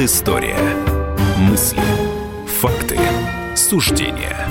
Предыстория. Мысли, факты, суждения.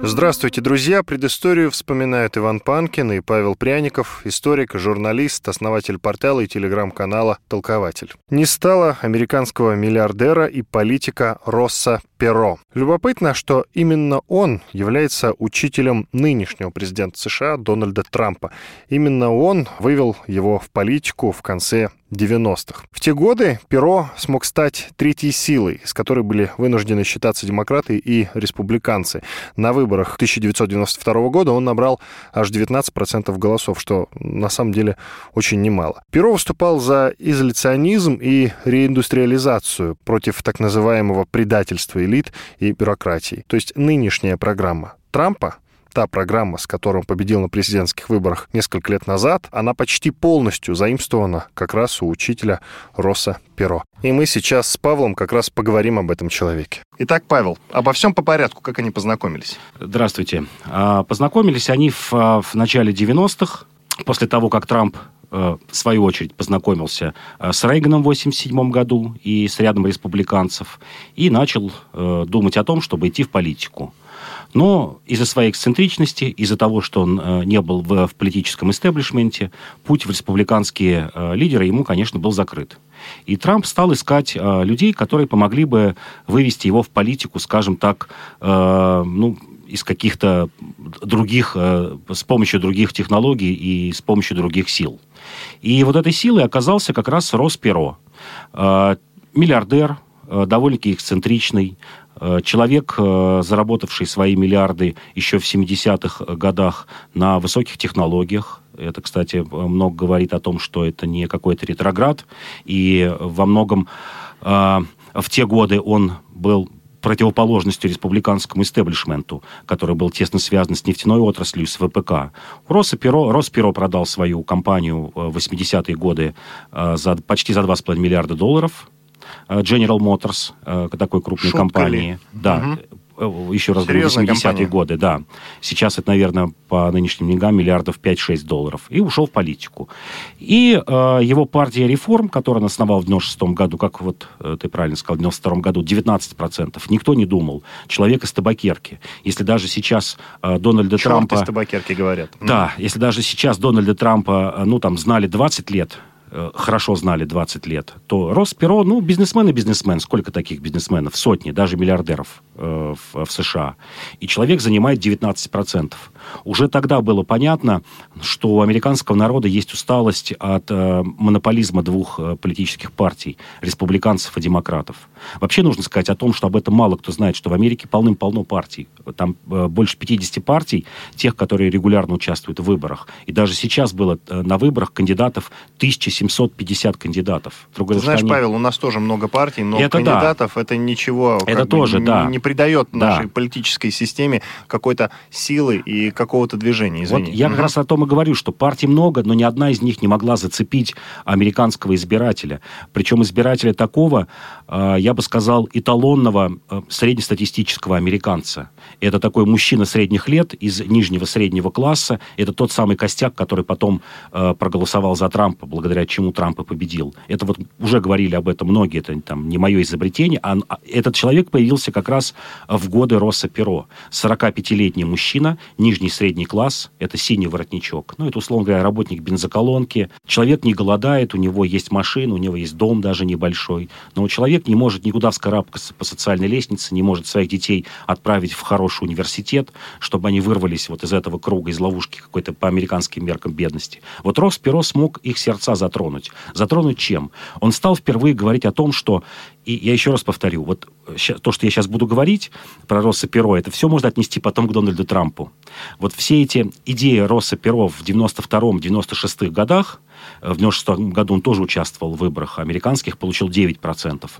Здравствуйте, друзья! Предысторию вспоминают Иван Панкин и Павел Пряников, историк, журналист, основатель портала и телеграм-канала «Толкователь». Не стало американского миллиардера и политика Росса Перо. Любопытно, что именно он является учителем нынешнего президента США Дональда Трампа. Именно он вывел его в политику в конце 90-х. В те годы Перо смог стать третьей силой, с которой были вынуждены считаться демократы и республиканцы. На выборах 1992 года он набрал аж 19% голосов, что на самом деле очень немало. Перо выступал за изоляционизм и реиндустриализацию против так называемого предательства элит и бюрократии. То есть нынешняя программа Трампа та программа, с которой он победил на президентских выборах несколько лет назад, она почти полностью заимствована как раз у учителя Росса Перо. И мы сейчас с Павлом как раз поговорим об этом человеке. Итак, Павел, обо всем по порядку. Как они познакомились? Здравствуйте. А, познакомились они в, а, в начале 90-х, после того, как Трамп Э, в свою очередь, познакомился э, с Рейганом в 1987 году и с рядом республиканцев, и начал э, думать о том, чтобы идти в политику. Но из-за своей эксцентричности, из-за того, что он не был в, в политическом истеблишменте, путь в республиканские лидеры ему, конечно, был закрыт. И Трамп стал искать людей, которые помогли бы вывести его в политику, скажем так, ну, из каких-то других, с помощью других технологий и с помощью других сил. И вот этой силой оказался как раз Рос Перо. Э, миллиардер, э, довольно-таки эксцентричный, э, человек, заработавший свои миллиарды еще в 70-х годах на высоких технологиях. Это, кстати, много говорит о том, что это не какой-то ретроград. И во многом в те годы он был противоположностью республиканскому истеблишменту, который был тесно связан с нефтяной отраслью, с ВПК. Росперо, Росперо продал свою компанию э, в 80-е годы э, за, почти за 2,5 миллиарда долларов. Э, General Motors, такой крупной Шутка компании. Ли? Да, угу. Э, еще раз говорю, 80-е годы, да. Сейчас это, наверное, по нынешним деньгам миллиардов 5-6 долларов. И ушел в политику. И э, его партия реформ, которую он основал в 96 году, как вот э, ты правильно сказал, в 92 году, 19%. Никто не думал. Человек из табакерки. Если даже сейчас э, Дональда Черт Трампа... из табакерки говорят. Да, если даже сейчас Дональда Трампа, э, ну, там, знали 20 лет, Э, хорошо знали 20 лет, то Росперо, ну, бизнесмен и бизнесмен. Сколько таких бизнесменов? Сотни, даже миллиардеров э, в, в США. И человек занимает 19%. Уже тогда было понятно, что у американского народа есть усталость от э, монополизма двух э, политических партий, республиканцев и демократов. Вообще нужно сказать о том, что об этом мало кто знает, что в Америке полным-полно партий. Там э, больше 50 партий, тех, которые регулярно участвуют в выборах. И даже сейчас было э, на выборах кандидатов 1700 750 кандидатов. Другое Ты знаешь, они... Павел, у нас тоже много партий, много это кандидатов. Да. Это ничего это тоже, бы, да. не придает да. нашей политической системе какой-то силы и какого-то движения. Извини. Вот я как раз о том и говорю, что партий много, но ни одна из них не могла зацепить американского избирателя. Причем избирателя такого, э, я бы сказал, эталонного э, среднестатистического американца. Это такой мужчина средних лет из нижнего среднего класса. Это тот самый костяк, который потом э, проголосовал за Трампа, благодаря чему Трамп и победил. Это вот уже говорили об этом многие, это там не мое изобретение, а, а этот человек появился как раз в годы Росса Перо. 45-летний мужчина, нижний средний класс, это синий воротничок. Ну, это, условно говоря, работник бензоколонки. Человек не голодает, у него есть машина, у него есть дом даже небольшой. Но человек не может никуда вскарабкаться по социальной лестнице, не может своих детей отправить в хороший университет, чтобы они вырвались вот из этого круга, из ловушки какой-то по американским меркам бедности. Вот Росс Перо смог их сердца затронуть. Затронуть чем? Он стал впервые говорить о том, что, и я еще раз повторю, вот то, что я сейчас буду говорить про Росса Перо, это все можно отнести потом к Дональду Трампу. Вот все эти идеи Росса Перо в 92-96 годах, э, в 96 году он тоже участвовал в выборах американских, получил 9%.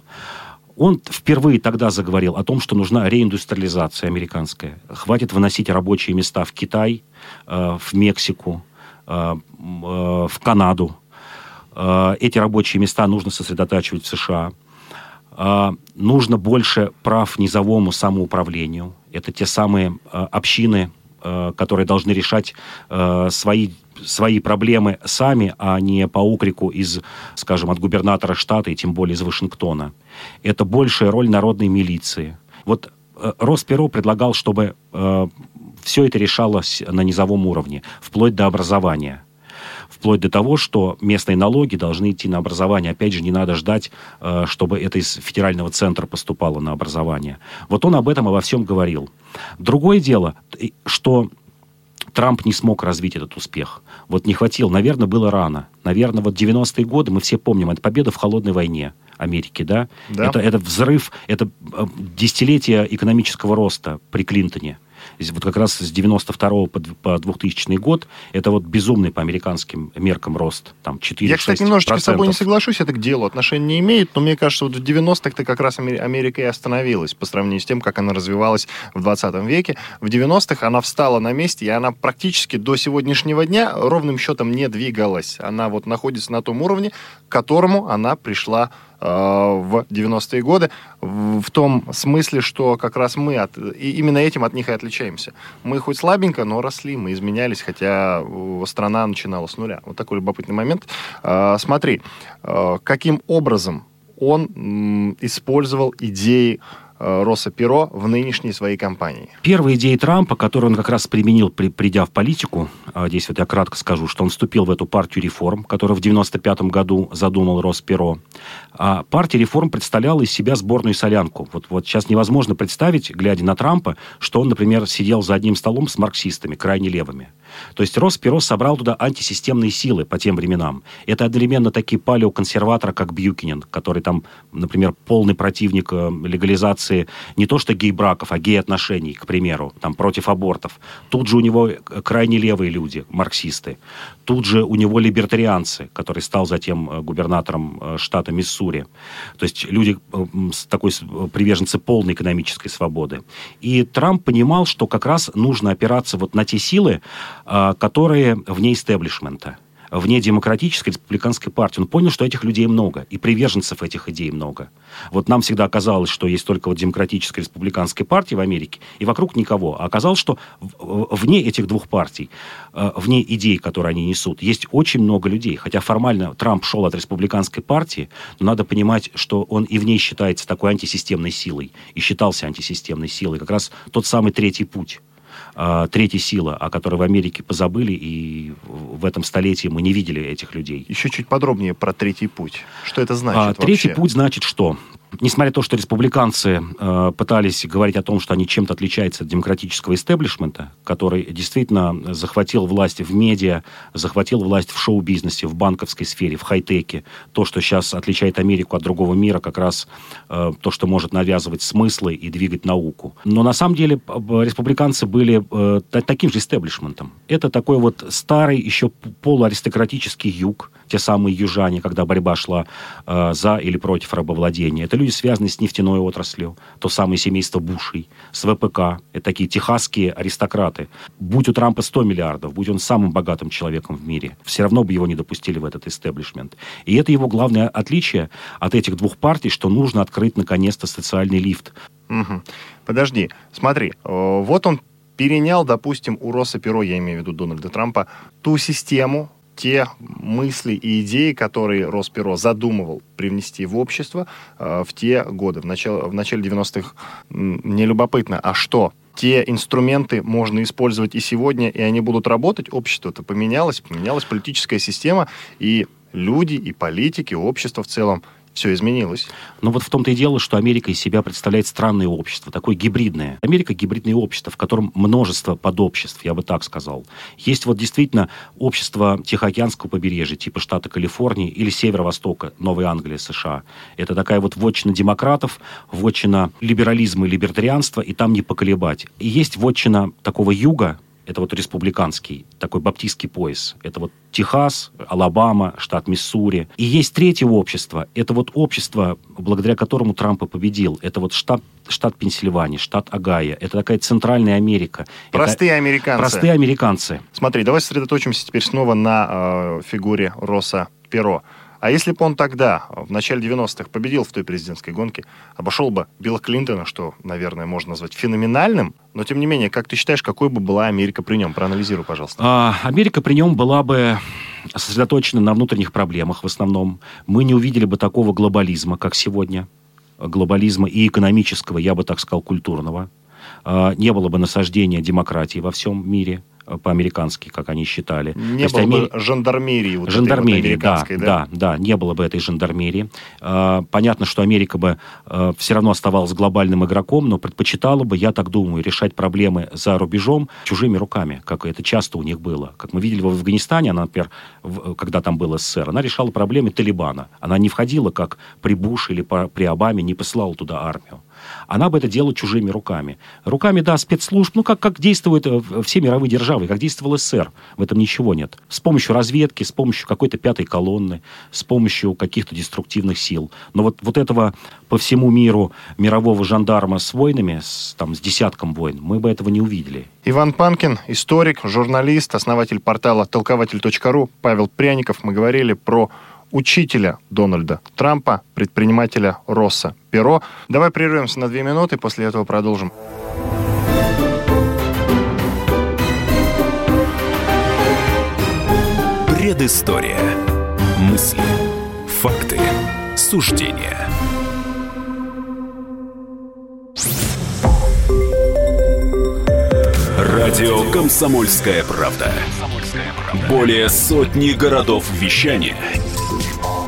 Он впервые тогда заговорил о том, что нужна реиндустриализация американская. Хватит выносить рабочие места в Китай, э, в Мексику, э, в Канаду. Э, эти рабочие места нужно сосредотачивать в США. Э, нужно больше прав низовому самоуправлению. Это те самые э, общины э, которые должны решать свои свои проблемы сами, а не по укрику из, скажем, от губернатора штата и тем более из Вашингтона. Это большая роль народной милиции. Вот э, Росперо предлагал, чтобы э, все это решалось на низовом уровне, вплоть до образования вплоть до того, что местные налоги должны идти на образование. Опять же, не надо ждать, э, чтобы это из федерального центра поступало на образование. Вот он об этом и во всем говорил. Другое дело, что Трамп не смог развить этот успех. Вот не хватило. Наверное, было рано. Наверное, вот 90-е годы, мы все помним, это победа в холодной войне Америки, да? да. Это, это взрыв, это э, десятилетие экономического роста при Клинтоне вот как раз с 92 по, по 2000 год, это вот безумный по американским меркам рост, там 4 Я, кстати, немножечко с тобой не соглашусь, это к делу отношения не имеет, но мне кажется, вот в 90-х-то как раз Америка и остановилась по сравнению с тем, как она развивалась в 20 веке. В 90-х она встала на месте, и она практически до сегодняшнего дня ровным счетом не двигалась. Она вот находится на том уровне, к которому она пришла в 90-е годы, в том смысле, что как раз мы от, и именно этим от них и отличаемся. Мы хоть слабенько, но росли, мы изменялись, хотя э, страна начинала с нуля. Вот такой любопытный момент. Э, смотри, каким образом он использовал идеи Э, Росса Перо в нынешней своей кампании. Первая идея Трампа, которую он как раз применил, при, придя в политику, здесь вот я кратко скажу, что он вступил в эту партию реформ, которую в 95 году задумал Росс Перо. А партия реформ представляла из себя сборную солянку. Вот, вот сейчас невозможно представить, глядя на Трампа, что он, например, сидел за одним столом с марксистами, крайне левыми. То есть Росс Перо собрал туда антисистемные силы по тем временам. Это одновременно такие палеоконсерваторы, как Бьюкинен, который там, например, полный противник э, легализации не то что гей-браков, а гей-отношений, к примеру, там против абортов. Тут же у него крайне левые люди, марксисты. Тут же у него либертарианцы, который стал затем э, губернатором э, штата Миссури. То есть люди с такой приверженцы полной экономической свободы. И Трамп понимал, что как раз нужно опираться вот на те силы, а, которые вне истеблишмента вне демократической республиканской партии. Он понял, что этих людей много, и приверженцев этих идей много. Вот нам всегда казалось, что есть только вот демократическая республиканская партия в Америке, и вокруг никого. А оказалось, что вне этих двух партий, а, вне идей, которые они несут, есть очень много людей. Хотя формально Трамп шел от республиканской партии, но надо понимать, что он и в ней считается такой антисистемной силой, и считался антисистемной силой. Как раз тот самый третий путь э, третья сила, о которой в Америке позабыли, и в этом столетии мы не видели этих людей. Еще чуть подробнее про третий путь. Что это значит а, Третий путь значит что? Несмотря на то, что республиканцы э, пытались говорить о том, что они чем-то отличаются от демократического истеблишмента, который действительно захватил власть в медиа, захватил власть в шоу-бизнесе, в банковской сфере, в хай-теке, то, что сейчас отличает Америку от другого мира, как раз э, то, что может навязывать смыслы и двигать науку. Но на самом деле республиканцы были э, таким же истеблишментом. Это такой вот старый, еще полуаристократический юг, те самые южане, когда борьба шла э, за или против рабовладения. Это люди, связанные с нефтяной отраслью, то самое семейство Бушей, с ВПК. Это такие техасские аристократы. Будь у Трампа 100 миллиардов, будь он самым богатым человеком в мире, все равно бы его не допустили в этот истеблишмент. И это его главное отличие от этих двух партий, что нужно открыть наконец-то социальный лифт. Угу. Подожди, смотри, э, вот он перенял, допустим, у Росса Перо, я имею в виду Дональда Трампа, ту систему, те мысли и идеи, которые Росперо задумывал привнести в общество э, в те годы, в начале, в начале 90-х. Мне любопытно, а что? Те инструменты можно использовать и сегодня, и они будут работать. Общество-то поменялось, поменялась политическая система, и люди, и политики, общество в целом все изменилось. Но вот в том-то и дело, что Америка из себя представляет странное общество, такое гибридное. Америка — гибридное общество, в котором множество подобществ, я бы так сказал. Есть вот действительно общество Тихоокеанского побережья, типа штата Калифорнии или Северо-Востока, Новой Англии, США. Это такая вот вотчина демократов, вотчина либерализма и либертарианства, и там не поколебать. И есть вотчина такого юга, это вот республиканский, такой баптистский пояс. Это вот Техас, Алабама, штат Миссури. И есть третье общество. Это вот общество, благодаря которому Трамп и победил. Это вот штат, штат Пенсильвания, штат Агая. Это такая центральная Америка. Простые это американцы. Простые американцы. Смотри, давай сосредоточимся теперь снова на э, фигуре Росса Перо А если бы он тогда, в начале 90-х, победил в той президентской гонке, обошел бы Билла Клинтона, что, наверное, можно назвать феноменальным, но, тем не менее, как ты считаешь, какой бы была Америка при нем? Проанализируй, пожалуйста. А, Америка при нем была бы сосредоточена на внутренних проблемах в основном. Мы не увидели бы такого глобализма, как сегодня. Глобализма и экономического, я бы так сказал, культурного. А, не было бы насаждения демократии во всем мире – по-американски, как они считали. Не было Амери... бы жандармерии. Вот жандармерии, вот да, да, да, да, не было бы этой жандармерии. А, понятно, что Америка бы а, все равно оставалась глобальным игроком, но предпочитала бы, я так думаю, решать проблемы за рубежом чужими руками, как это часто у них было. Как мы видели в Афганистане, она, например, когда там был СССР, она решала проблемы Талибана. Она не входила, как при Буше или при Обаме, не посылала туда армию она бы это делала чужими руками. Руками, да, спецслужб, ну, как, как действуют э, все мировые державы, как действовал СССР. В этом ничего нет. С помощью разведки, с помощью какой-то пятой колонны, с помощью каких-то деструктивных сил. Но вот, вот этого по всему миру мирового жандарма с войнами, с, там, с десятком войн, мы бы этого не увидели. Иван Панкин, историк, журналист, основатель портала толкователь.ру, Павел Пряников. Мы говорили про учителя Дональда Трампа, предпринимателя Росса Перо. Давай прервемся на две минуты, после этого продолжим. Предыстория. Мысли. Факты. Суждения. Радио «Комсомольская правда». Более сотни городов вещания –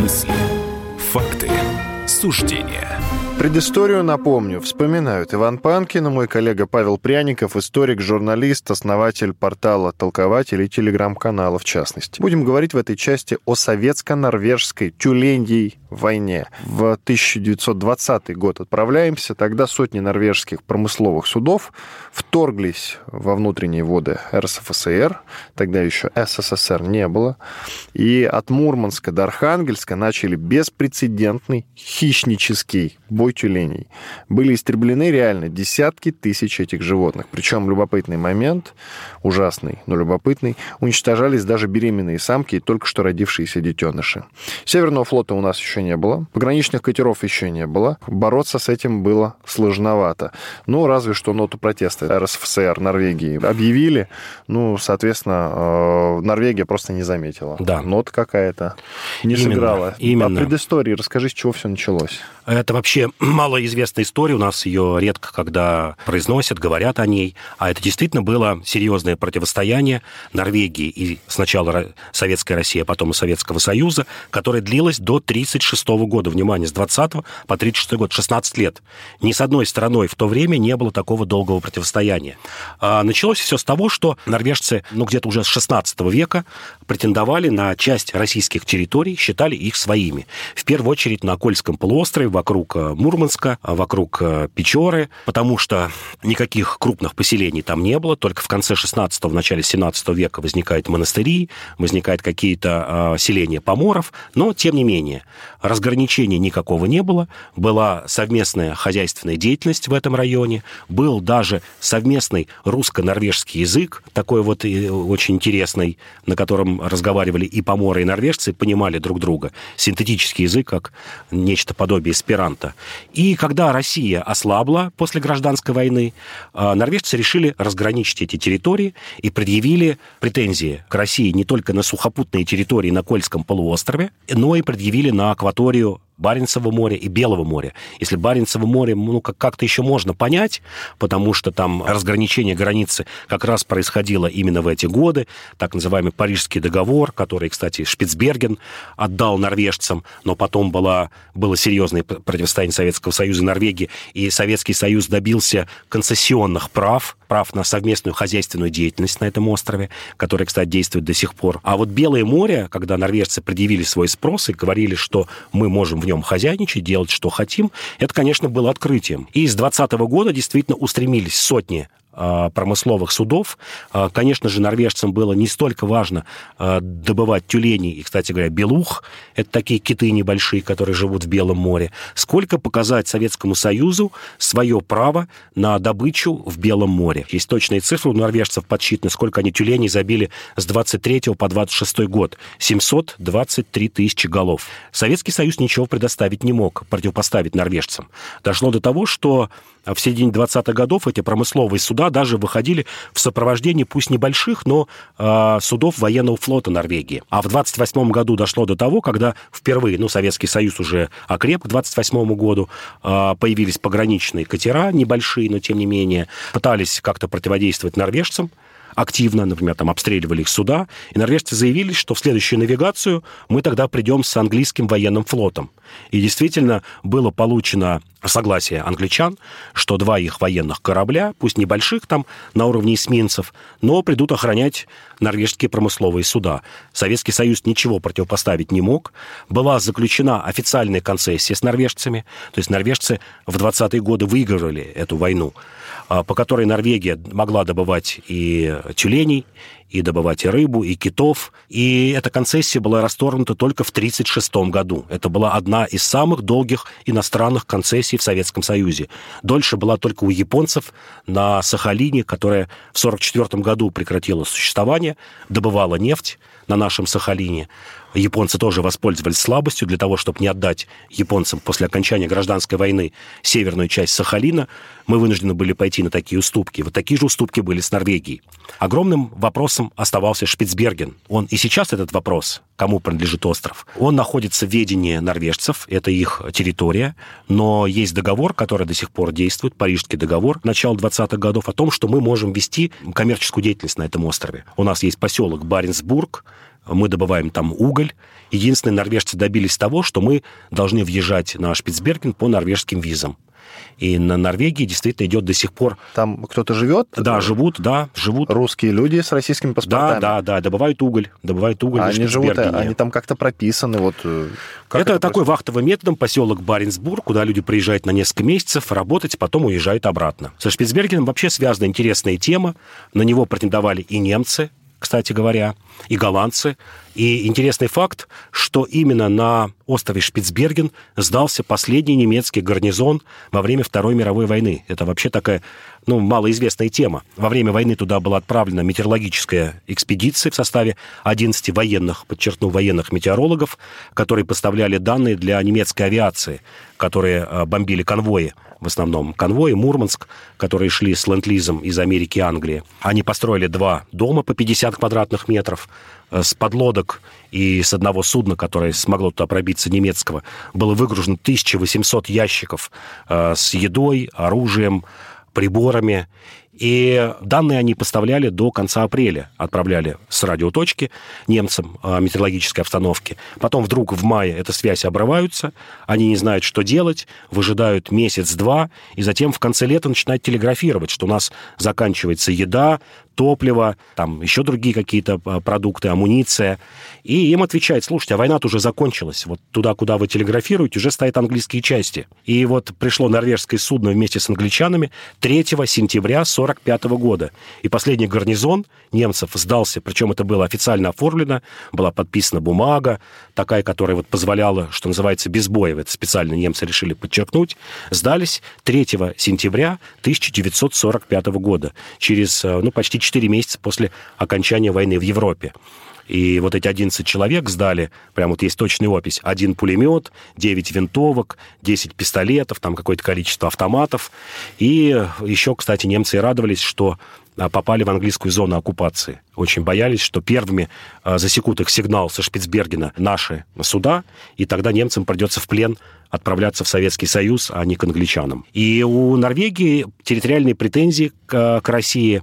Мысли, факты, суждения. Предысторию напомню. Вспоминают Иван Панкин, мой коллега Павел Пряников, историк, журналист, основатель портала «Толкователь» и телеграм-канала в частности. Будем говорить в этой части о советско-норвежской тюленьей войне. В 1920 год отправляемся. Тогда сотни норвежских промысловых судов вторглись во внутренние воды РСФСР. Тогда еще СССР не было. И от Мурманска до Архангельска начали беспрецедентный хищнический бой тюленей. Были истреблены реально десятки тысяч этих животных. Причем любопытный момент, ужасный, но любопытный, уничтожались даже беременные самки и только что родившиеся детеныши. Северного флота у нас еще не было, пограничных катеров еще не было, бороться с этим было сложновато. Ну, разве что ноту протеста РСФСР Норвегии объявили, ну, соответственно, э, Норвегия просто не заметила. Да. Нота какая-то не именно, сыграла. Именно. О предыстории расскажи, с чего все началось. Это вообще малоизвестная история, у нас ее редко когда произносят, говорят о ней, а это действительно было серьезное противостояние Норвегии и сначала Советской России, а потом и Советского Союза, которое длилось до 1936 года. Внимание, с 20 по 36 год, 16 лет. Ни с одной стороной в то время не было такого долгого противостояния. А началось все с того, что норвежцы, ну, где-то уже с 16 века претендовали на часть российских территорий, считали их своими. В первую очередь на Кольском полуострове, вокруг э, Мурманска, а вокруг э, Печоры, потому что никаких крупных поселений там не было, только в конце 16-го, в начале 17 века возникают монастыри, возникают какие-то э, селения поморов, но, тем не менее, разграничения никакого не было, была совместная хозяйственная деятельность в этом районе, был даже совместный русско-норвежский язык, такой вот очень интересный, на котором разговаривали и поморы, и норвежцы, понимали друг друга. Синтетический язык, как нечто подобие эсперанто. И когда Россия ослабла после гражданской войны, а, норвежцы решили разграничить эти территории и предъявили претензии к России не только на сухопутные территории на Кольском полуострове, но и предъявили на акваторию Баренцево море и Белого моря. Если Баренцево море, ну, как-то еще можно понять, потому что там разграничение границы как раз происходило именно в эти годы, так называемый Парижский договор, который, кстати, Шпицберген отдал норвежцам, но потом была, было серьезное противостояние Советского Союза и Норвегии, и Советский Союз добился концессионных прав прав на совместную хозяйственную деятельность на этом острове, который, кстати, действует до сих пор. А вот Белое море, когда норвежцы предъявили свой спрос и говорили, что мы можем в нем хозяйничать, делать, что хотим, это, конечно, было открытием. И с 2020 года действительно устремились сотни промысловых судов. А, конечно же, норвежцам было не столько важно а, добывать тюленей и, кстати говоря, белух, это такие киты небольшие, которые живут в Белом море, сколько показать Советскому Союзу свое право на добычу в Белом море. Есть точные цифры у норвежцев подсчитаны, сколько они тюленей забили с 23 по 26 год. 723 тысячи голов. Советский Союз ничего предоставить не мог, противопоставить норвежцам. Дошло до того, что в середине 20-х годов эти промысловые суда даже выходили в сопровождении, пусть небольших, но э, судов военного флота Норвегии. А в 28 году дошло до того, когда впервые, ну, Советский Союз уже окреп к 28 году, э, появились пограничные катера небольшие, но тем не менее, пытались как-то противодействовать норвежцам, активно, например, там обстреливали их суда, и норвежцы заявили, что в следующую навигацию мы тогда придем с английским военным флотом. И действительно было получено согласие англичан, что два их военных корабля, пусть небольших там на уровне эсминцев, но придут охранять норвежские промысловые суда. Советский Союз ничего противопоставить не мог. Была заключена официальная концессия с норвежцами, то есть норвежцы в 20-е годы выигрывали эту войну. А, по которой Норвегия могла добывать и тюленей, и добывать и рыбу, и китов. И эта концессия была расторгнута только в 1936 году. Это была одна из самых долгих иностранных концессий в Советском Союзе. Дольше была только у японцев на Сахалине, которая в 1944 году прекратила существование, добывала нефть на нашем Сахалине. Японцы тоже воспользовались слабостью для того, чтобы не отдать японцам после окончания гражданской войны северную часть Сахалина. Мы вынуждены были пойти на такие уступки. Вот такие же уступки были с Норвегией. Огромным вопросом оставался Шпицберген. Он и сейчас этот вопрос, кому принадлежит остров, он находится в ведении норвежцев, это их территория, но есть договор, который до сих пор действует, Парижский договор начала 20-х годов, о том, что мы можем вести коммерческую деятельность на этом острове. У нас есть поселок Баренцбург, мы добываем там уголь. Единственные норвежцы добились того, что мы должны въезжать на Шпицберген по норвежским визам. И на Норвегии действительно идет до сих пор... Там кто-то живет? Да, живут, да, живут. Русские люди с российскими паспортами? Да, да, да, добывают уголь, добывают уголь. А они живут, они там как-то прописаны, вот... Э, как это, это такой происходит? вахтовым методом поселок Баренцбург, куда люди приезжают на несколько месяцев работать, потом уезжают обратно. Со Шпицбергеном вообще связана интересная тема. На него претендовали и немцы, кстати говоря, и голландцы. И интересный факт, что именно на острове Шпицберген сдался последний немецкий гарнизон во время Второй мировой войны. Это вообще такая, ну, малоизвестная тема. Во время войны туда была отправлена метеорологическая экспедиция в составе 11 военных, подчеркну, военных метеорологов, которые поставляли данные для немецкой авиации, которые э, бомбили конвои в основном конвои, Мурманск, которые шли с ленд-лизом из Америки и Англии. Они построили два дома по 50 квадратных метров, э, с подлодок и с одного судна, которое смогло туда пробиться немецкого, было выгружено 1800 ящиков э, с едой, оружием, приборами. И данные они поставляли до конца апреля, отправляли с радиоточки немцам о метеорологической обстановке. Потом вдруг в мае эта связь обрываются, они не знают, что делать, выжидают месяц-два, и затем в конце лета начинают телеграфировать, что у нас заканчивается еда, топливо, там еще другие какие-то а, продукты, амуниция. И им отвечает, слушайте, а война-то уже закончилась. Вот туда, куда вы телеграфируете, уже стоят английские части. И вот пришло норвежское судно вместе с англичанами 3 сентября 1945 года. И последний гарнизон немцев сдался, причем это было официально оформлено, была подписана бумага, такая, которая вот позволяла, что называется, без боя, это специально немцы решили подчеркнуть, сдались 3 сентября 1945 года, через э, ну, почти 4 месяца после окончания войны в Европе. И вот эти 11 человек сдали, прям вот есть точный опись, один пулемет, 9 винтовок, 10 пистолетов, там какое-то количество автоматов. И еще, кстати, немцы радовались, что а, попали в английскую зону оккупации. Очень боялись, что первыми а, засекут их сигнал со Шпицбергена наши суда, и тогда немцам придется в плен отправляться в Советский Союз, а не к англичанам. И у Норвегии территориальные претензии к, к России а,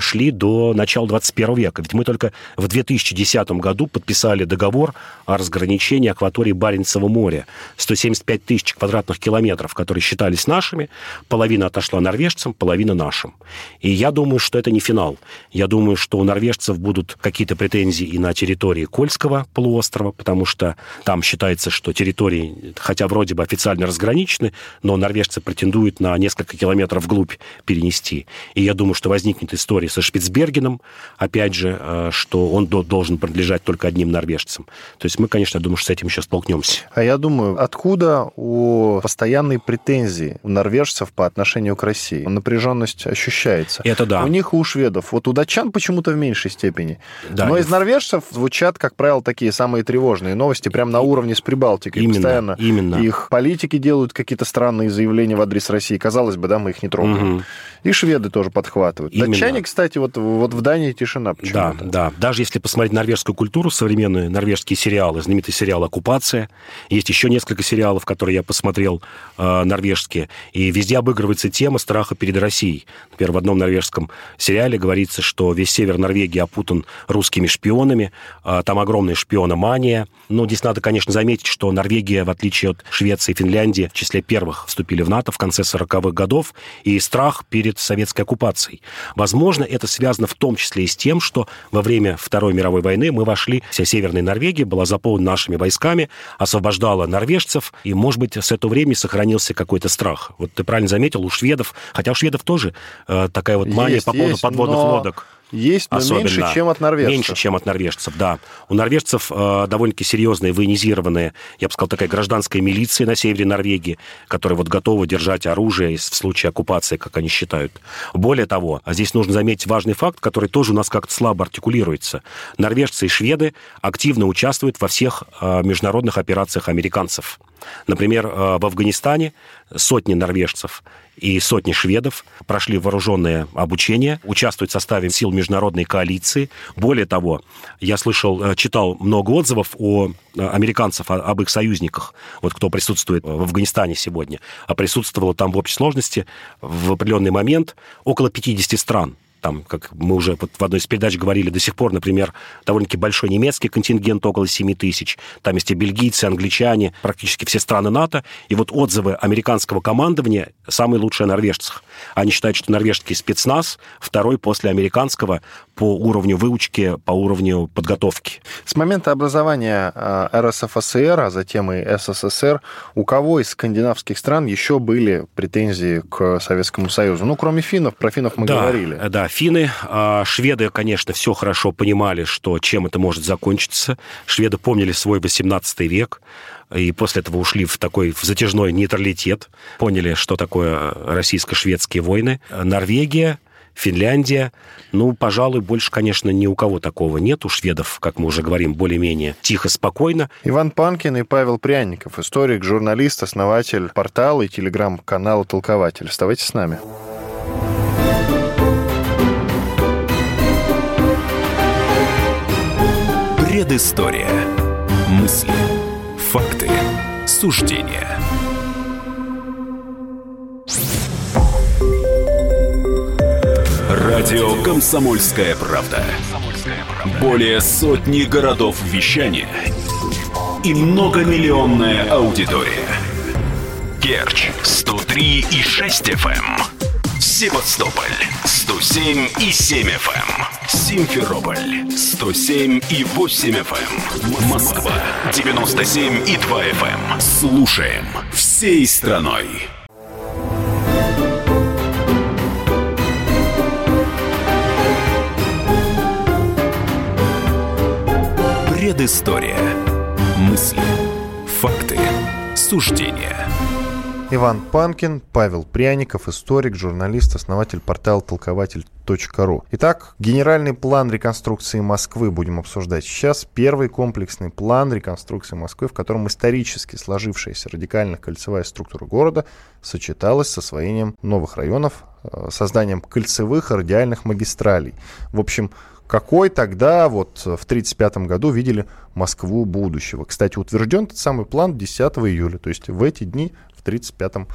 шли до начала 21 века. Ведь мы только в 2010 году подписали договор о разграничении акватории Баренцева моря. 175 тысяч квадратных километров, которые считались нашими. Половина отошла норвежцам, половина нашим. И я думаю, что это не финал. Я думаю, что у норвежцев будут какие-то претензии и на территории Кольского полуострова, потому что там считается, что территории, хотя вроде бы официально разграничены, но норвежцы претендуют на несколько километров вглубь перенести. И я думаю, что возникнет история со Шпицбергеном, опять же, э, что он должен принадлежать только одним норвежцам. То есть мы, конечно, думаю, что с этим еще столкнемся. А я думаю, откуда у постоянной претензии у норвежцев по отношению к России? Напряженность ощущается. Это да. У них и у шведов. Вот у датчан почему-то в меньшей степени. Да, Но из норвежцев звучат, как правило, такие самые тревожные новости, прямо на уровне с Прибалтикой. Именно, Постоянно именно. их политики делают какие-то странные заявления в адрес России. Казалось бы, да, мы их не трогаем. Угу. И шведы тоже подхватывают. Именно. Датчане, кстати, вот, вот в Дании тишина почему-то. Да, да. Даже если посмотреть норвежскую культуру, современные норвежские сериалы, знаменитый сериал «Оккупация», есть еще несколько сериалов, которые я посмотрел, э, норвежские, и везде обыгрывается тема страха перед Россией. Например, в одном норвежском сериале говорится, что весь север Норвегии опутан русскими шпионами, э, там огромная шпиономания. Но здесь надо, конечно, заметить, что Норвегия, в отличие от Швеции и Финляндии, в числе первых вступили в НАТО в конце 40-х годов, и страх перед советской оккупацией. Возможно, это связано в том числе и с тем, что во время Второй мировой войны мы вошли, вся Северная Норвегия была заполнена нашими войсками, освобождала норвежцев, и, может быть, с этого времени сохранился какой-то страх. Вот ты правильно заметил, у шведов, хотя у шведов тоже э, такая вот мания есть, по поводу подводных но... лодок. Есть, но Особенно. меньше, чем от норвежцев. Меньше, чем от норвежцев, да. У норвежцев э, довольно-таки серьезные, военизированные, я бы сказал, такая гражданская милиция на севере Норвегии, которая вот готова держать оружие в случае оккупации, как они считают. Более того, здесь нужно заметить важный факт, который тоже у нас как-то слабо артикулируется. Норвежцы и шведы активно участвуют во всех э, международных операциях американцев. Например, э, в Афганистане сотни норвежцев и сотни шведов прошли вооруженное обучение, участвуют в составе сил международной коалиции. Более того, я слышал, э, читал много отзывов о э, американцев, об их союзниках, вот кто присутствует в Афганистане сегодня, а присутствовало там в общей сложности в определенный момент около 50 стран там, как мы уже в одной из передач говорили, до сих пор, например, довольно-таки большой немецкий контингент, около 7 тысяч. Там есть и бельгийцы, англичане, практически все страны НАТО. И вот отзывы американского командования самые лучшие о норвежцах. Они считают, что норвежский спецназ второй после американского по уровню выучки, по уровню подготовки. С момента образования э, РСФСР, а затем и СССР, у кого из скандинавских стран еще были претензии к Советскому Союзу? Ну, кроме финнов, про финнов мы да, говорили. Да, финны. А, шведы, конечно, все хорошо понимали, что чем это может закончиться. Шведы помнили свой 18 век и после этого ушли в такой в затяжной нейтралитет, поняли, что такое российско-шведские войны. Норвегия, Финляндия. Ну, пожалуй, больше, конечно, ни у кого такого нет. У шведов, как мы уже говорим, более-менее тихо, спокойно. Иван Панкин и Павел Пряников, историк, журналист, основатель портала и телеграм-канала «Толкователь». Оставайтесь с нами. Предыстория. Мысли. Факты. Суждения. Радио «Комсомольская правда». Более сотни городов вещания и многомиллионная аудитория. Керчь 103 и 6 FM. Севастополь 107 и 7 FM. Симферополь 107 и 8 FM. Москва 97 и 2 FM. Слушаем всей страной. Предыстория. Мысли. Факты. Суждения. Иван Панкин, Павел Пряников, историк, журналист, основатель портала толкователь.ру. Итак, генеральный план реконструкции Москвы будем обсуждать сейчас. Первый комплексный план реконструкции Москвы, в котором исторически сложившаяся радикально-кольцевая структура города сочеталась с освоением новых районов, э, созданием кольцевых и радиальных магистралей. В общем, какой тогда вот в 1935 году видели Москву будущего. Кстати, утвержден этот самый план 10 июля, то есть в эти дни 1935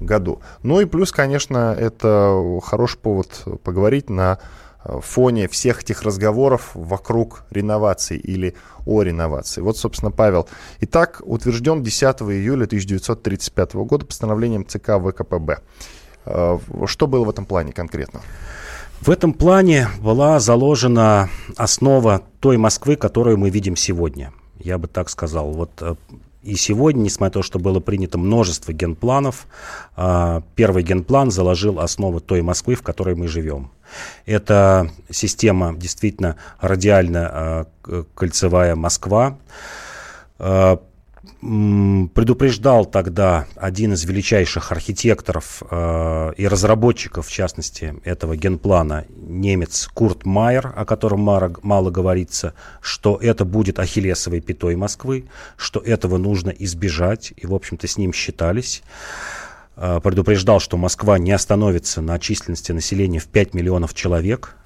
году. Ну и плюс, конечно, это хороший повод поговорить на фоне всех этих разговоров вокруг реновации или о реновации. Вот, собственно, Павел. Итак, утвержден 10 июля 1935 года постановлением ЦК ВКПБ. Э, что было в этом плане конкретно? В этом плане была заложена основа той Москвы, которую мы видим сегодня. Я бы так сказал. Вот э, и сегодня, несмотря на то, что было принято множество генпланов, э, первый генплан заложил основу той Москвы, в которой мы живем. Это система действительно радиально-кольцевая Москва предупреждал тогда один из величайших архитекторов э, и разработчиков, в частности, этого генплана, немец Курт Майер, о котором мало, мало говорится, что это будет ахиллесовой пятой Москвы, что этого нужно избежать, и, в общем-то, с ним считались. Э, предупреждал, что Москва не остановится на численности населения в 5 миллионов человек,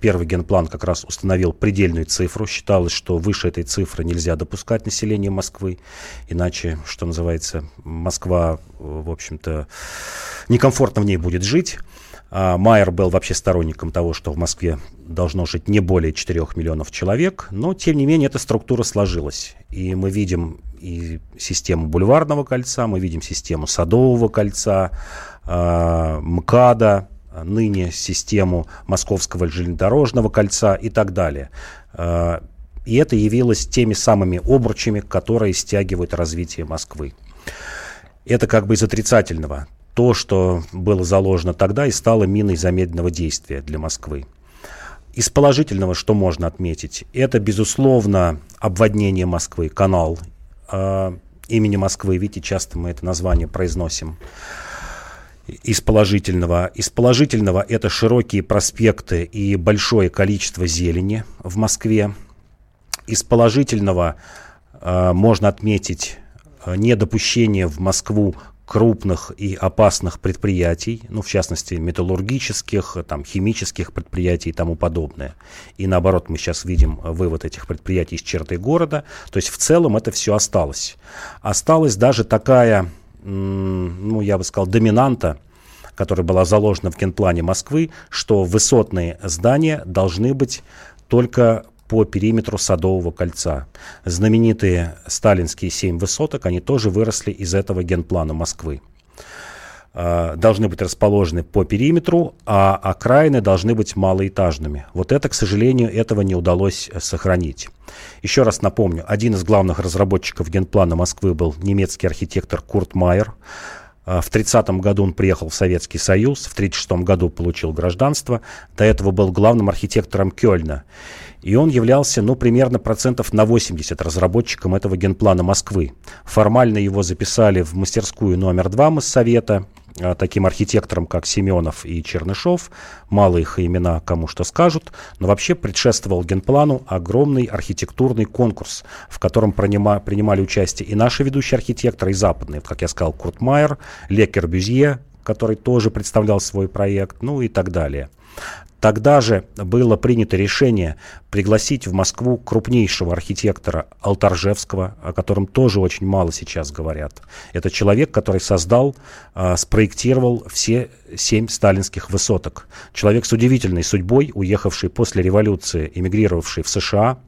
первый генплан как раз установил предельную цифру. Считалось, что выше этой цифры нельзя допускать население Москвы, иначе, что называется, Москва, в общем-то, некомфортно в ней будет жить. А Майер был вообще сторонником того, что в Москве должно жить не более 4 миллионов человек, но, тем не менее, эта структура сложилась. И мы видим и систему бульварного кольца, мы видим систему Садового кольца, э, МКАДа, ныне систему Московского железнодорожного кольца и так далее. А, и это явилось теми самыми обручами, которые стягивают развитие Москвы. Это как бы из отрицательного. То, что было заложено тогда и стало миной замедленного действия для Москвы. Из положительного, что можно отметить, это, безусловно, обводнение Москвы, канал э, имени Москвы. Видите, часто мы это название произносим из положительного. Из положительного это широкие проспекты и большое количество зелени в Москве. Из положительного э, можно отметить э, недопущение в Москву крупных и опасных предприятий, ну, в частности, металлургических, там, химических предприятий и тому подобное. И наоборот, мы сейчас видим вывод этих предприятий из черты города. То есть в целом это все осталось. Осталась даже такая ну, я бы сказал, доминанта, которая была заложена в генплане Москвы, что высотные здания должны быть только по периметру Садового кольца. Знаменитые сталинские семь высоток, они тоже выросли из этого генплана Москвы. А, должны быть расположены по периметру, а окраины должны быть малоэтажными. Вот это, к сожалению, этого не удалось сохранить. Еще раз напомню, один из главных разработчиков генплана Москвы был немецкий архитектор Курт Майер. А, в 30 году он приехал в Советский Союз, в 36 году получил гражданство. До этого был главным архитектором Кёльна. И он являлся, ну, примерно процентов на 80 разработчиком этого генплана Москвы. Формально его записали в мастерскую номер 2 Моссовета, таким архитекторам, как Семенов и Чернышов. Мало их имена кому что скажут, но вообще предшествовал генплану огромный архитектурный конкурс, в котором принима, принимали участие и наши ведущие архитекторы, и западные, как я сказал, Курт Майер, Лекер Бюзье, который тоже представлял свой проект, ну и так далее. Тогда же было принято решение пригласить в Москву крупнейшего архитектора Алтаржевского, о котором тоже очень мало сейчас говорят. Это человек, который создал, э, спроектировал все семь сталинских высоток. Человек с удивительной судьбой, уехавший после революции, эмигрировавший в США,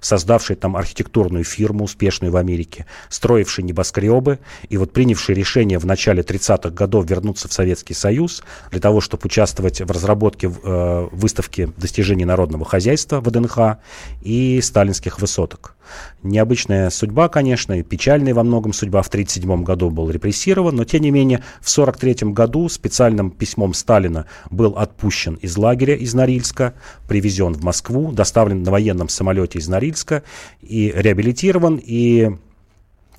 создавший там архитектурную фирму, успешную в Америке, строивший небоскребы и вот принявший решение в начале 30-х годов вернуться в Советский Союз для того, чтобы участвовать в разработке э, выставки достижений народного хозяйства ВДНХ и сталинских высоток. Необычная судьба, конечно, и печальная во многом судьба. В 1937 году был репрессирован, но тем не менее в 1943 году специальным письмом Сталина был отпущен из лагеря из Норильска, привезен в Москву, доставлен на военном самолете из Норильска и реабилитирован, и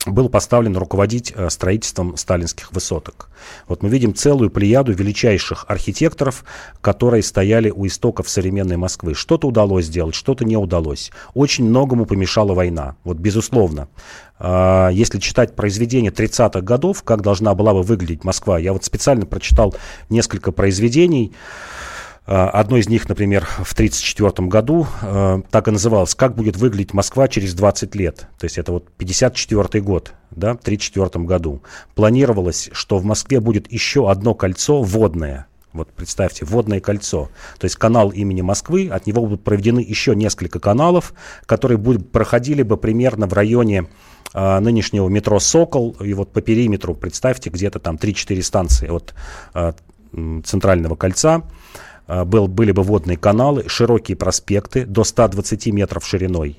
был поставлен руководить э, строительством сталинских высоток. Вот мы видим целую плеяду величайших архитекторов, которые стояли у истоков современной Москвы. Что-то удалось сделать, что-то не удалось. Очень многому помешала война. Вот безусловно. А, если читать произведения 30-х годов, как должна была бы выглядеть Москва, я вот специально прочитал несколько произведений, одно из них, например, в 1934 году а, так и называлось «Как будет выглядеть Москва через 20 лет». То есть это вот 54 год. да, в 1934 году, планировалось, что в Москве будет еще одно кольцо водное. Вот представьте, водное кольцо. То есть канал имени Москвы, от него будут проведены еще несколько каналов, которые будут, проходили бы примерно в районе а, нынешнего метро «Сокол». И вот по периметру, представьте, где-то там 3-4 станции от а, центрального кольца. А, был, были бы водные каналы, широкие проспекты до 120 метров шириной.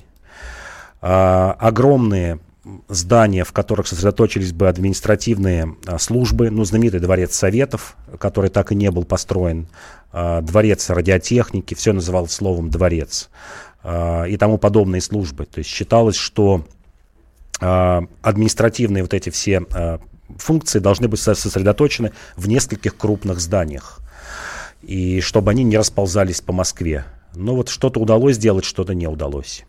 А, огромные здания, в которых сосредоточились бы административные а, службы, ну, знаменитый дворец Советов, который так и не был построен, дворец радиотехники, все называлось словом дворец, и тому подобные службы. То есть считалось, что административные вот эти все функции должны быть сосредоточены в нескольких крупных зданиях, и чтобы они не расползались по Москве. Но вот что-то удалось сделать, что-то не удалось.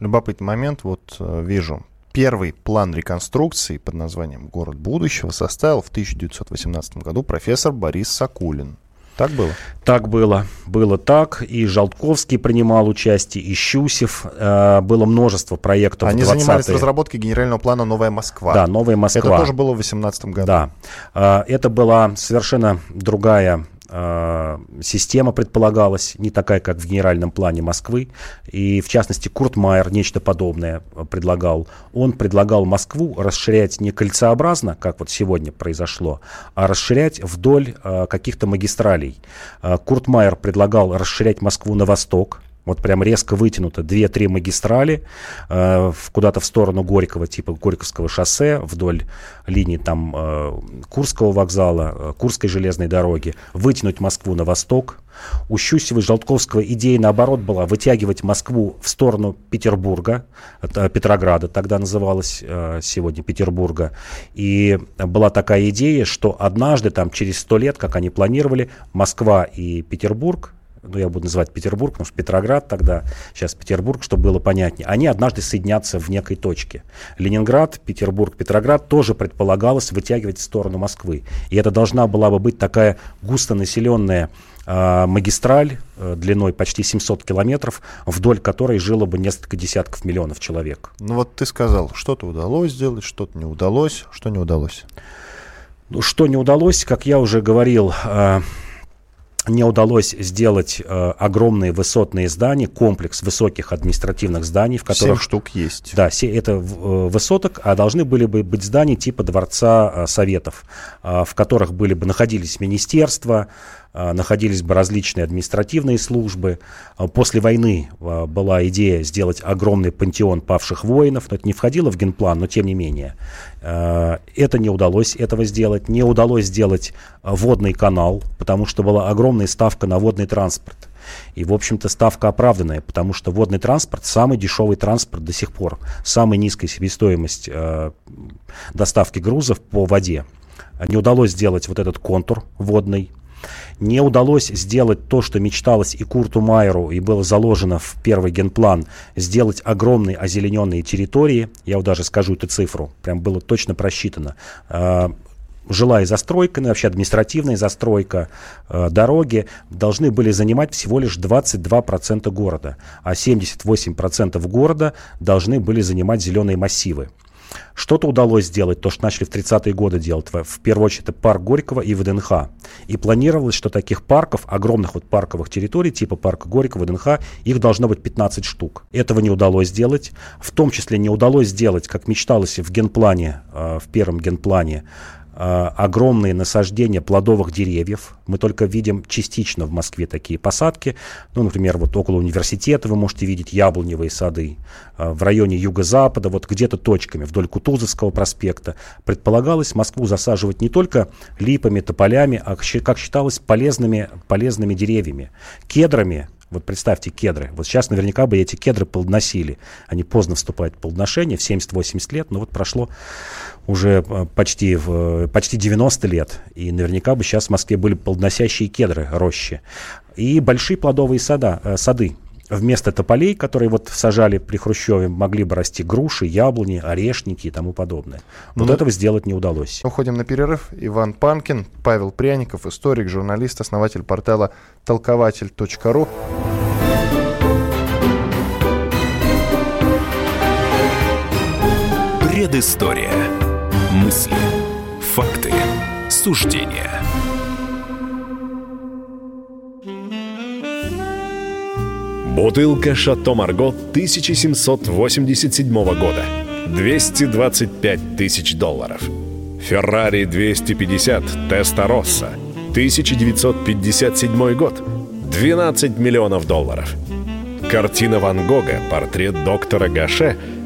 Любопытный момент, вот э, вижу, Первый план реконструкции под названием «Город будущего» составил в 1918 году профессор Борис Сакулин. Так было? Так было. Было так. И Жалтковский принимал участие, и Щусев. Э, было множество проектов. Они занимались разработкой генерального плана «Новая Москва». Да, «Новая Москва». Это тоже было в 2018 году. Да. Э, это была совершенно другая система предполагалась, не такая, как в генеральном плане Москвы. И, в частности, Курт Майер нечто подобное предлагал. Он предлагал Москву расширять не кольцеобразно, как вот сегодня произошло, а расширять вдоль э, каких-то магистралей. Э, Курт Майер предлагал расширять Москву на восток, вот прям резко вытянуто две-три магистрали э, куда-то в сторону Горького, типа Горьковского шоссе, вдоль линии там э, Курского вокзала, э, Курской железной дороги, вытянуть Москву на восток. У Щусева и Желтковского идея, наоборот, была вытягивать Москву в сторону Петербурга, Петрограда тогда называлось, э, сегодня Петербурга. И была такая идея, что однажды, там, через сто лет, как они планировали, Москва и Петербург ну, я буду называть Петербург, потому что Петроград тогда, сейчас Петербург, чтобы было понятнее, они однажды соединятся в некой точке. Ленинград, Петербург, Петроград тоже предполагалось вытягивать в сторону Москвы. И это должна была бы быть такая густонаселенная э, магистраль э, длиной почти 700 километров, вдоль которой жило бы несколько десятков миллионов человек. Ну вот ты сказал, что-то удалось сделать, что-то не удалось. Что не удалось? Ну, что не удалось, как я уже говорил, э, не удалось сделать э, огромные высотные здания, комплекс высоких административных зданий, в которых... Семь штук есть. Да, все это э, высоток, а должны были бы быть здания типа Дворца э, Советов, э, в которых были бы находились министерства, находились бы различные административные службы. А, после войны а, была идея сделать огромный пантеон павших воинов, но это не входило в генплан, но тем не менее. Это не удалось этого сделать. Не удалось сделать водный канал, потому что была огромная ставка на водный транспорт. И, в общем-то, ставка оправданная, потому что водный транспорт самый дешевый транспорт до сих пор. Самая низкая себестоимость э, доставки грузов по воде. Не удалось сделать вот этот контур водный, не удалось сделать то, что мечталось и Курту Майеру, и было заложено в первый генплан, сделать огромные озелененные территории. Я вот даже скажу эту цифру, прям было точно просчитано а, жилая застройка, ну, вообще административная застройка, э, дороги должны были занимать всего лишь 22% города, а 78% города должны были занимать зеленые массивы. Что-то удалось сделать, то, что начали в 30-е годы делать. В первую очередь, это парк Горького и ВДНХ. И планировалось, что таких парков, огромных вот парковых территорий, типа парка Горького, ВДНХ, их должно быть 15 штук. Этого не удалось сделать. В том числе не удалось сделать, как мечталось в генплане, э, в первом генплане, огромные насаждения плодовых деревьев. Мы только видим частично в Москве такие посадки. Ну, например, вот около университета вы можете видеть яблоневые сады. Э, в районе юго-запада, вот где-то точками, вдоль Кутузовского проспекта. Предполагалось Москву засаживать не только липами, тополями, а, как считалось, полезными, полезными деревьями. Кедрами, вот представьте кедры. Вот сейчас наверняка бы эти кедры плодоносили. Они поздно вступают в плодоношение, в 70-80 лет, но вот прошло уже э, почти, почти 90 лет. И наверняка бы сейчас в Москве были плодоносящие кедры, рощи. И большие плодовые сада, э, сады. Вместо тополей, которые вот сажали при Хрущеве, могли бы расти груши, яблони, орешники и тому подобное. Вот ну, этого сделать не удалось. Уходим на перерыв. Иван Панкин, Павел Пряников, историк, журналист, основатель портала толкователь.ру. Предыстория. Мысли, факты, суждения. Бутылка «Шато Марго» 1787 года. 225 тысяч долларов. «Феррари 250 Теста Росса» 1957 год. 12 миллионов долларов. Картина Ван Гога «Портрет доктора Гаше»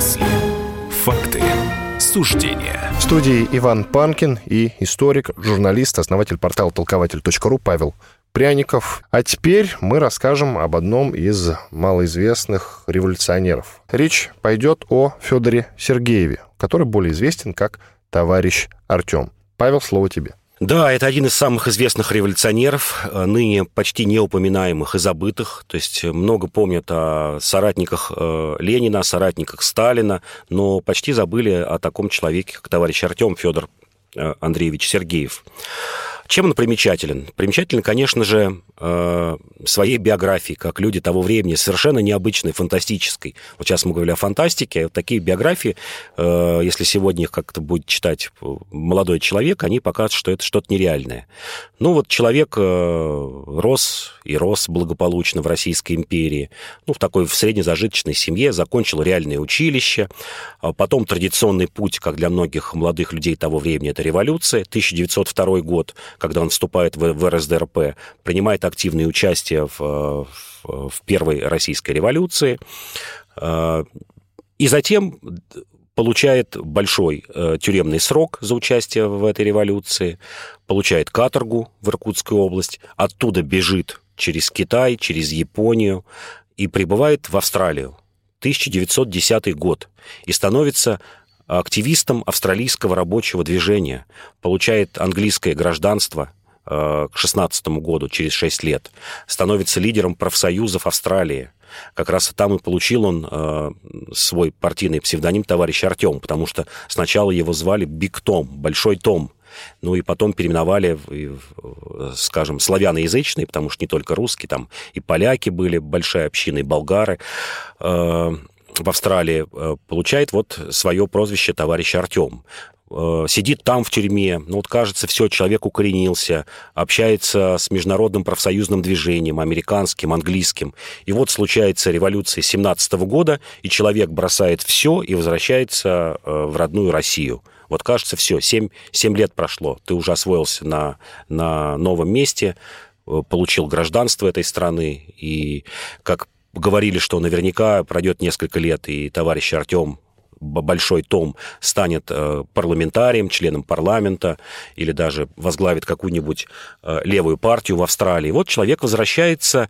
Мысли, факты, суждения. В студии Иван Панкин и историк, журналист, основатель портала толкователь.ру Павел Пряников. А теперь мы расскажем об одном из малоизвестных революционеров. Речь пойдет о Федоре Сергееве, который более известен как товарищ Артем. Павел, слово тебе. Да, это один из самых известных революционеров, э, ныне почти неупоминаемых и забытых. То есть много помнят о соратниках э, Ленина, о соратниках Сталина, но почти забыли о таком человеке, как товарищ Артем Федор э, Андреевич Сергеев. Чем он примечателен? Примечателен, конечно же, э, своей биографией, как люди того времени, совершенно необычной, фантастической. Вот сейчас мы говорили о фантастике, вот такие биографии, э, если сегодня их как-то будет читать молодой человек, они покажут, что это что-то нереальное. Ну вот человек э, рос и рос благополучно в Российской империи, ну в такой в среднезажиточной семье, закончил реальное училище, а потом традиционный путь, как для многих молодых людей того времени, это революция, 1902 год, когда он вступает в, в РСДРП, принимает активное участие в, в, в первой российской революции, э, и затем получает большой э, тюремный срок за участие в этой революции, получает каторгу в Иркутскую область, оттуда бежит через Китай, через Японию и прибывает в Австралию. 1910 год и становится активистом австралийского рабочего движения, получает английское гражданство э, к 16 году, через 6 лет, становится лидером профсоюзов Австралии. Как раз там и получил он э, свой партийный псевдоним товарищ Артем, потому что сначала его звали Биг Том, Большой Том, ну и потом переименовали, скажем, славяноязычные, потому что не только русские, там и поляки были, большая община, и болгары. В Австралии, э, получает вот свое прозвище товарищ Артем э, сидит там в тюрьме, ну вот кажется, все, человек укоренился, общается с международным профсоюзным движением, американским, английским. И вот случается революция 17 года, и человек бросает все и возвращается э, в родную Россию. Вот кажется, все, 7, 7 лет прошло, ты уже освоился на, на новом месте, получил гражданство этой страны, и как говорили, что наверняка пройдет несколько лет, и товарищ Артем большой том станет э, парламентарием, членом парламента или даже возглавит какую-нибудь э, левую партию в Австралии. Вот человек возвращается,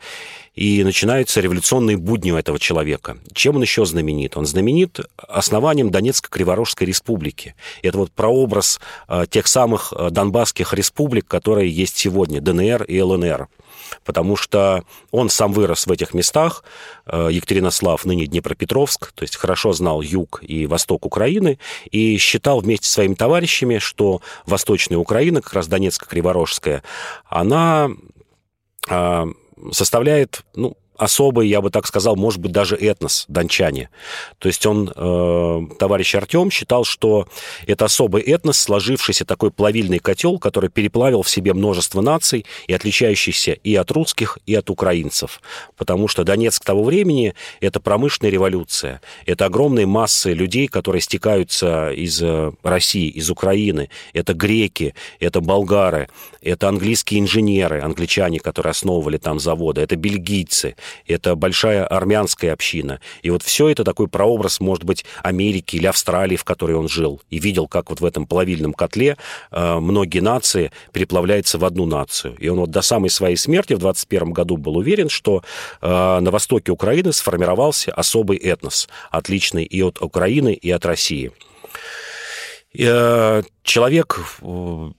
и начинаются революционные будни у этого человека. Чем он еще знаменит? Он знаменит основанием Донецко-Криворожской республики. Это вот прообраз э, тех самых донбасских республик, которые есть сегодня, ДНР и ЛНР потому что он сам вырос в этих местах. Э, Екатеринослав, ныне Днепропетровск, то есть хорошо знал юг и восток Украины, и считал вместе с своими товарищами, что Восточная Украина, как раз Донецко-Криворожская, она составляет, ну, особый, я бы так сказал, может быть, даже этнос, дончане. То есть он, э, товарищ Артем, считал, что это особый этнос, сложившийся такой плавильный котел, который переплавил в себе множество наций и отличающийся и от русских, и от украинцев. Потому что Донецк того времени – это промышленная революция. Это огромные массы людей, которые стекаются из э, России, из Украины. Это греки, это болгары, это английские инженеры, англичане, которые основывали там заводы, это бельгийцы, это большая армянская община. И вот все это такой прообраз, может быть, Америки или Австралии, в которой он жил, и видел, как вот в этом плавильном котле э, многие нации переплавляются в одну нацию. И он вот до самой своей смерти в 21 году был уверен, что э, на востоке Украины сформировался особый этнос, отличный и от Украины, и от России. Э, человек э,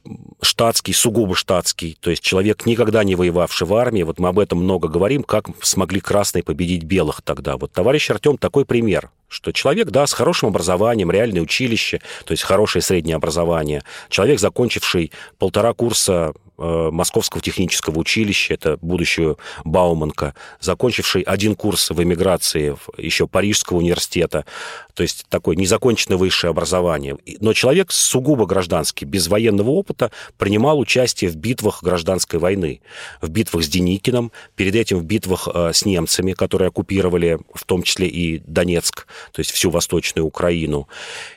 штатский, сугубо штатский, то есть человек, никогда не воевавший в армии, вот мы об этом много говорим, как смогли красные победить белых тогда. Вот товарищ Артем такой пример, что человек, да, с хорошим образованием, реальное училище, то есть хорошее среднее образование, человек, закончивший полтора курса Московского технического училища, это будущую Бауманка, закончивший один курс в эмиграции еще Парижского университета, то есть такое незаконченное высшее образование. Но человек сугубо гражданский, без военного опыта, принимал участие в битвах гражданской войны, в битвах с Деникиным, перед этим в битвах э, с немцами, которые оккупировали в том числе и Донецк, то есть всю Восточную Украину.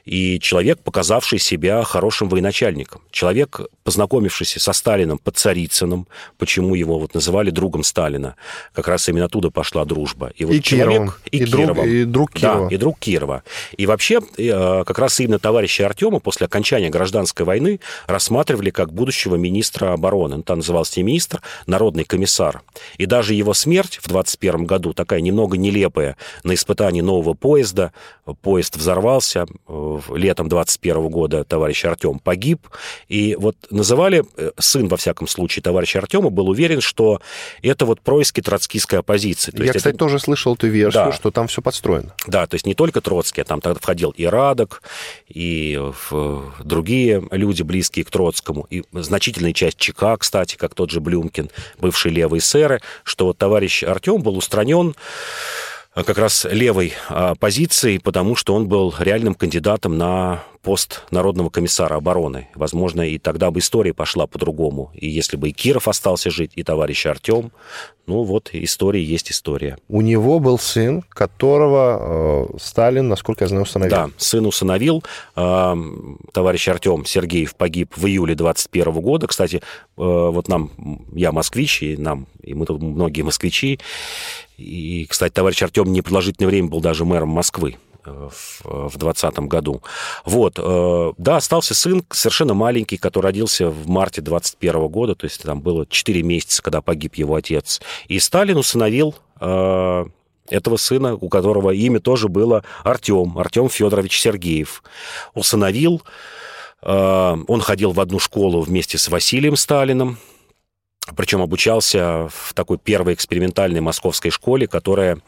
И человек, показавший себя хорошим военачальником. Человек, познакомившийся со Сталином под Царицыным, почему его вот называли другом Сталина. Как раз именно оттуда пошла дружба. И, вот и человек, Кировым. И, и. Друг, и друг Кирова. Да, и друг Кирова. И вообще, э, как раз именно товарищи Артема после окончания гражданской войны рассматривали как будущего министра обороны. Он там назывался не министр, народный комиссар. И даже его смерть в 21 году, такая немного нелепая, на испытании нового поезда, поезд взорвался, э, летом 21 года товарищ Артем погиб, и вот называли э, сын, во всяком случае, товарища Артема, был уверен, что это вот происки троцкистской оппозиции. То Я, кстати, это... тоже слышал эту версию, да. что там все подстроено. Да, то есть не только Троцкий, а там тогда входил и Радок, и другие люди, близкие к Троцкому, и значительная часть ЧК, кстати, как тот же Блюмкин, бывшие левые сэры, что вот товарищ Артем был устранен как раз левой позиции, потому что он был реальным кандидатом на пост Народного комиссара обороны. Возможно, и тогда бы история пошла по-другому. И если бы и Киров остался жить, и товарищ Артем, ну вот, история есть история. У него был сын, которого э, Сталин, насколько я знаю, усыновил. Да, сын усыновил. Э, товарищ Артем Сергеев погиб в июле 21 года. Кстати, э, вот нам, я москвич, и нам, и мы тут многие москвичи. И, кстати, товарищ Артем непродолжительное время был даже мэром Москвы в 2020 году. Вот, э, да, остался сын совершенно маленький, который родился в марте 21 года, то есть там было 4 месяца, когда погиб его отец. И Сталин усыновил э, этого сына, у которого имя тоже было Артем, Артем Федорович Сергеев. Усыновил, э, он ходил в одну школу вместе с Василием Сталиным, причем обучался в такой первой экспериментальной московской школе, которая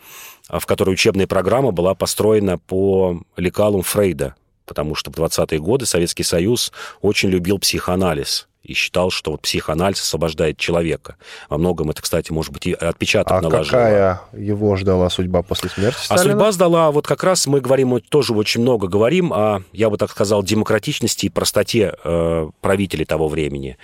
в которой учебная программа была построена по лекалам Фрейда, потому что в 20-е годы Советский Союз очень любил психоанализ и считал, что вот психоанализ освобождает человека. Во многом это, кстати, может быть, и отпечаток а наложило. какая его ждала судьба после смерти Сталина? А судьба сдала, вот как раз мы говорим, тоже очень много говорим о, я бы так сказал, демократичности и простоте э, правителей того времени.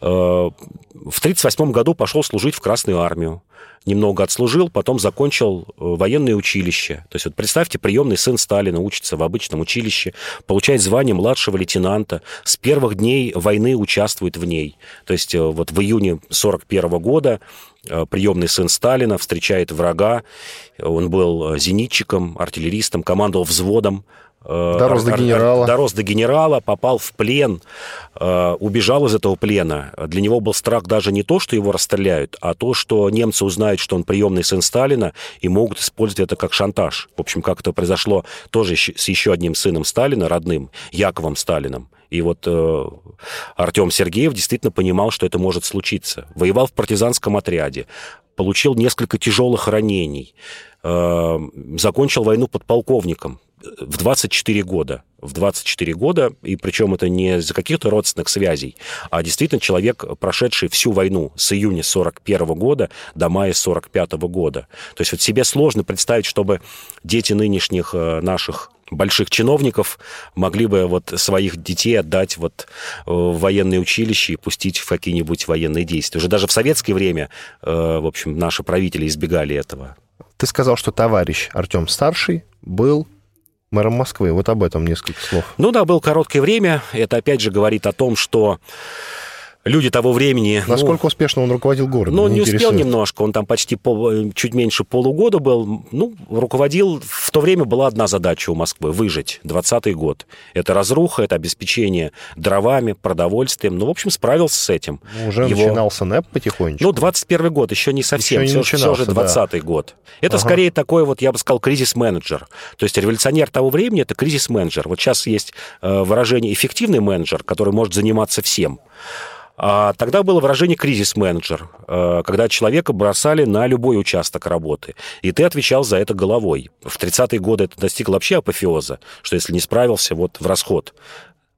Э, в 1938 году пошел служить в Красную армию немного отслужил, потом закончил э, военное училище. То есть вот представьте, приемный сын Сталина учится в обычном училище, получает звание младшего лейтенанта, с первых дней войны участвует в ней. То есть э, вот в июне 41 года приемный сын Сталина встречает врага, он был зенитчиком, артиллеристом, командовал взводом, дорос до генерала. Дорос до генерала, попал в плен, э, убежал из этого плена. Для него был страх даже не то, что его расстреляют, а то, что немцы узнают, что он приемный сын Сталина, и могут использовать это как шантаж. В общем, как это произошло тоже с еще одним сыном Сталина, родным, Яковом Сталиным. И вот э, Артем Сергеев действительно понимал, что это может случиться. Воевал в партизанском отряде, получил несколько тяжелых ранений, э, закончил войну подполковником, в 24 года. В 24 года, и причем это не из-за каких-то родственных связей, а действительно человек, прошедший всю войну с июня 41 года до мая 45 года. То есть вот себе сложно представить, чтобы дети нынешних э, наших больших чиновников могли бы вот своих детей отдать вот э, в военное училище и пустить в какие-нибудь военные действия. Уже даже в советское время, э, в общем, наши правители избегали этого. Ты сказал, что товарищ Артем Старший был мэром Москвы. Вот об этом несколько слов. Ну да, было короткое время. Это опять же говорит о том, что люди того времени... Насколько ну, успешно он руководил городом? Ну, не успел немножко, он там почти пол, чуть меньше полугода был. Ну, руководил... В то время была одна задача у Москвы — выжить. 20-й год. Это разруха, это обеспечение дровами, продовольствием. Ну, в общем, справился с этим. Ну, уже Его... начинался НЭП потихонечку. Ну, 21 год, еще не совсем. Еще не все, все же 20-й да. год. Это ага. скорее такой вот, я бы сказал, кризис-менеджер. То есть революционер того времени — это кризис-менеджер. Вот сейчас есть э, выражение «эффективный менеджер», который может заниматься всем. А тогда было выражение кризис-менеджер, э, когда человека бросали на любой участок работы, и ты отвечал за это головой. В 30-е годы это достигло вообще апофеоза, что если не справился, вот в расход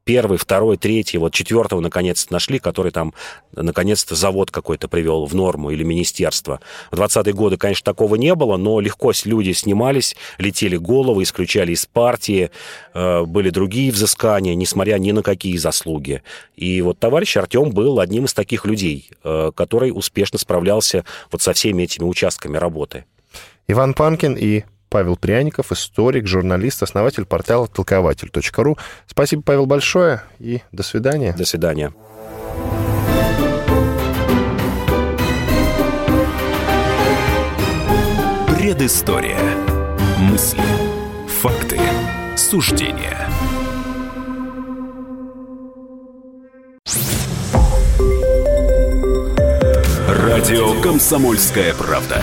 первый, второй, третий, вот четвертого наконец-то нашли, который там наконец-то завод какой-то привел в норму или министерство. В 20-е годы, конечно, такого не было, но легко люди снимались, летели головы, исключали из партии, э, были другие взыскания, несмотря ни на какие заслуги. И вот товарищ Артем был одним из таких людей, э, который успешно справлялся вот со всеми этими участками работы. Иван Панкин и Павел Пряников, историк, журналист, основатель портала толкователь.ру. Спасибо, Павел, большое и до свидания. До свидания. Предыстория. Мысли. Факты. Суждения. Радио «Комсомольская правда».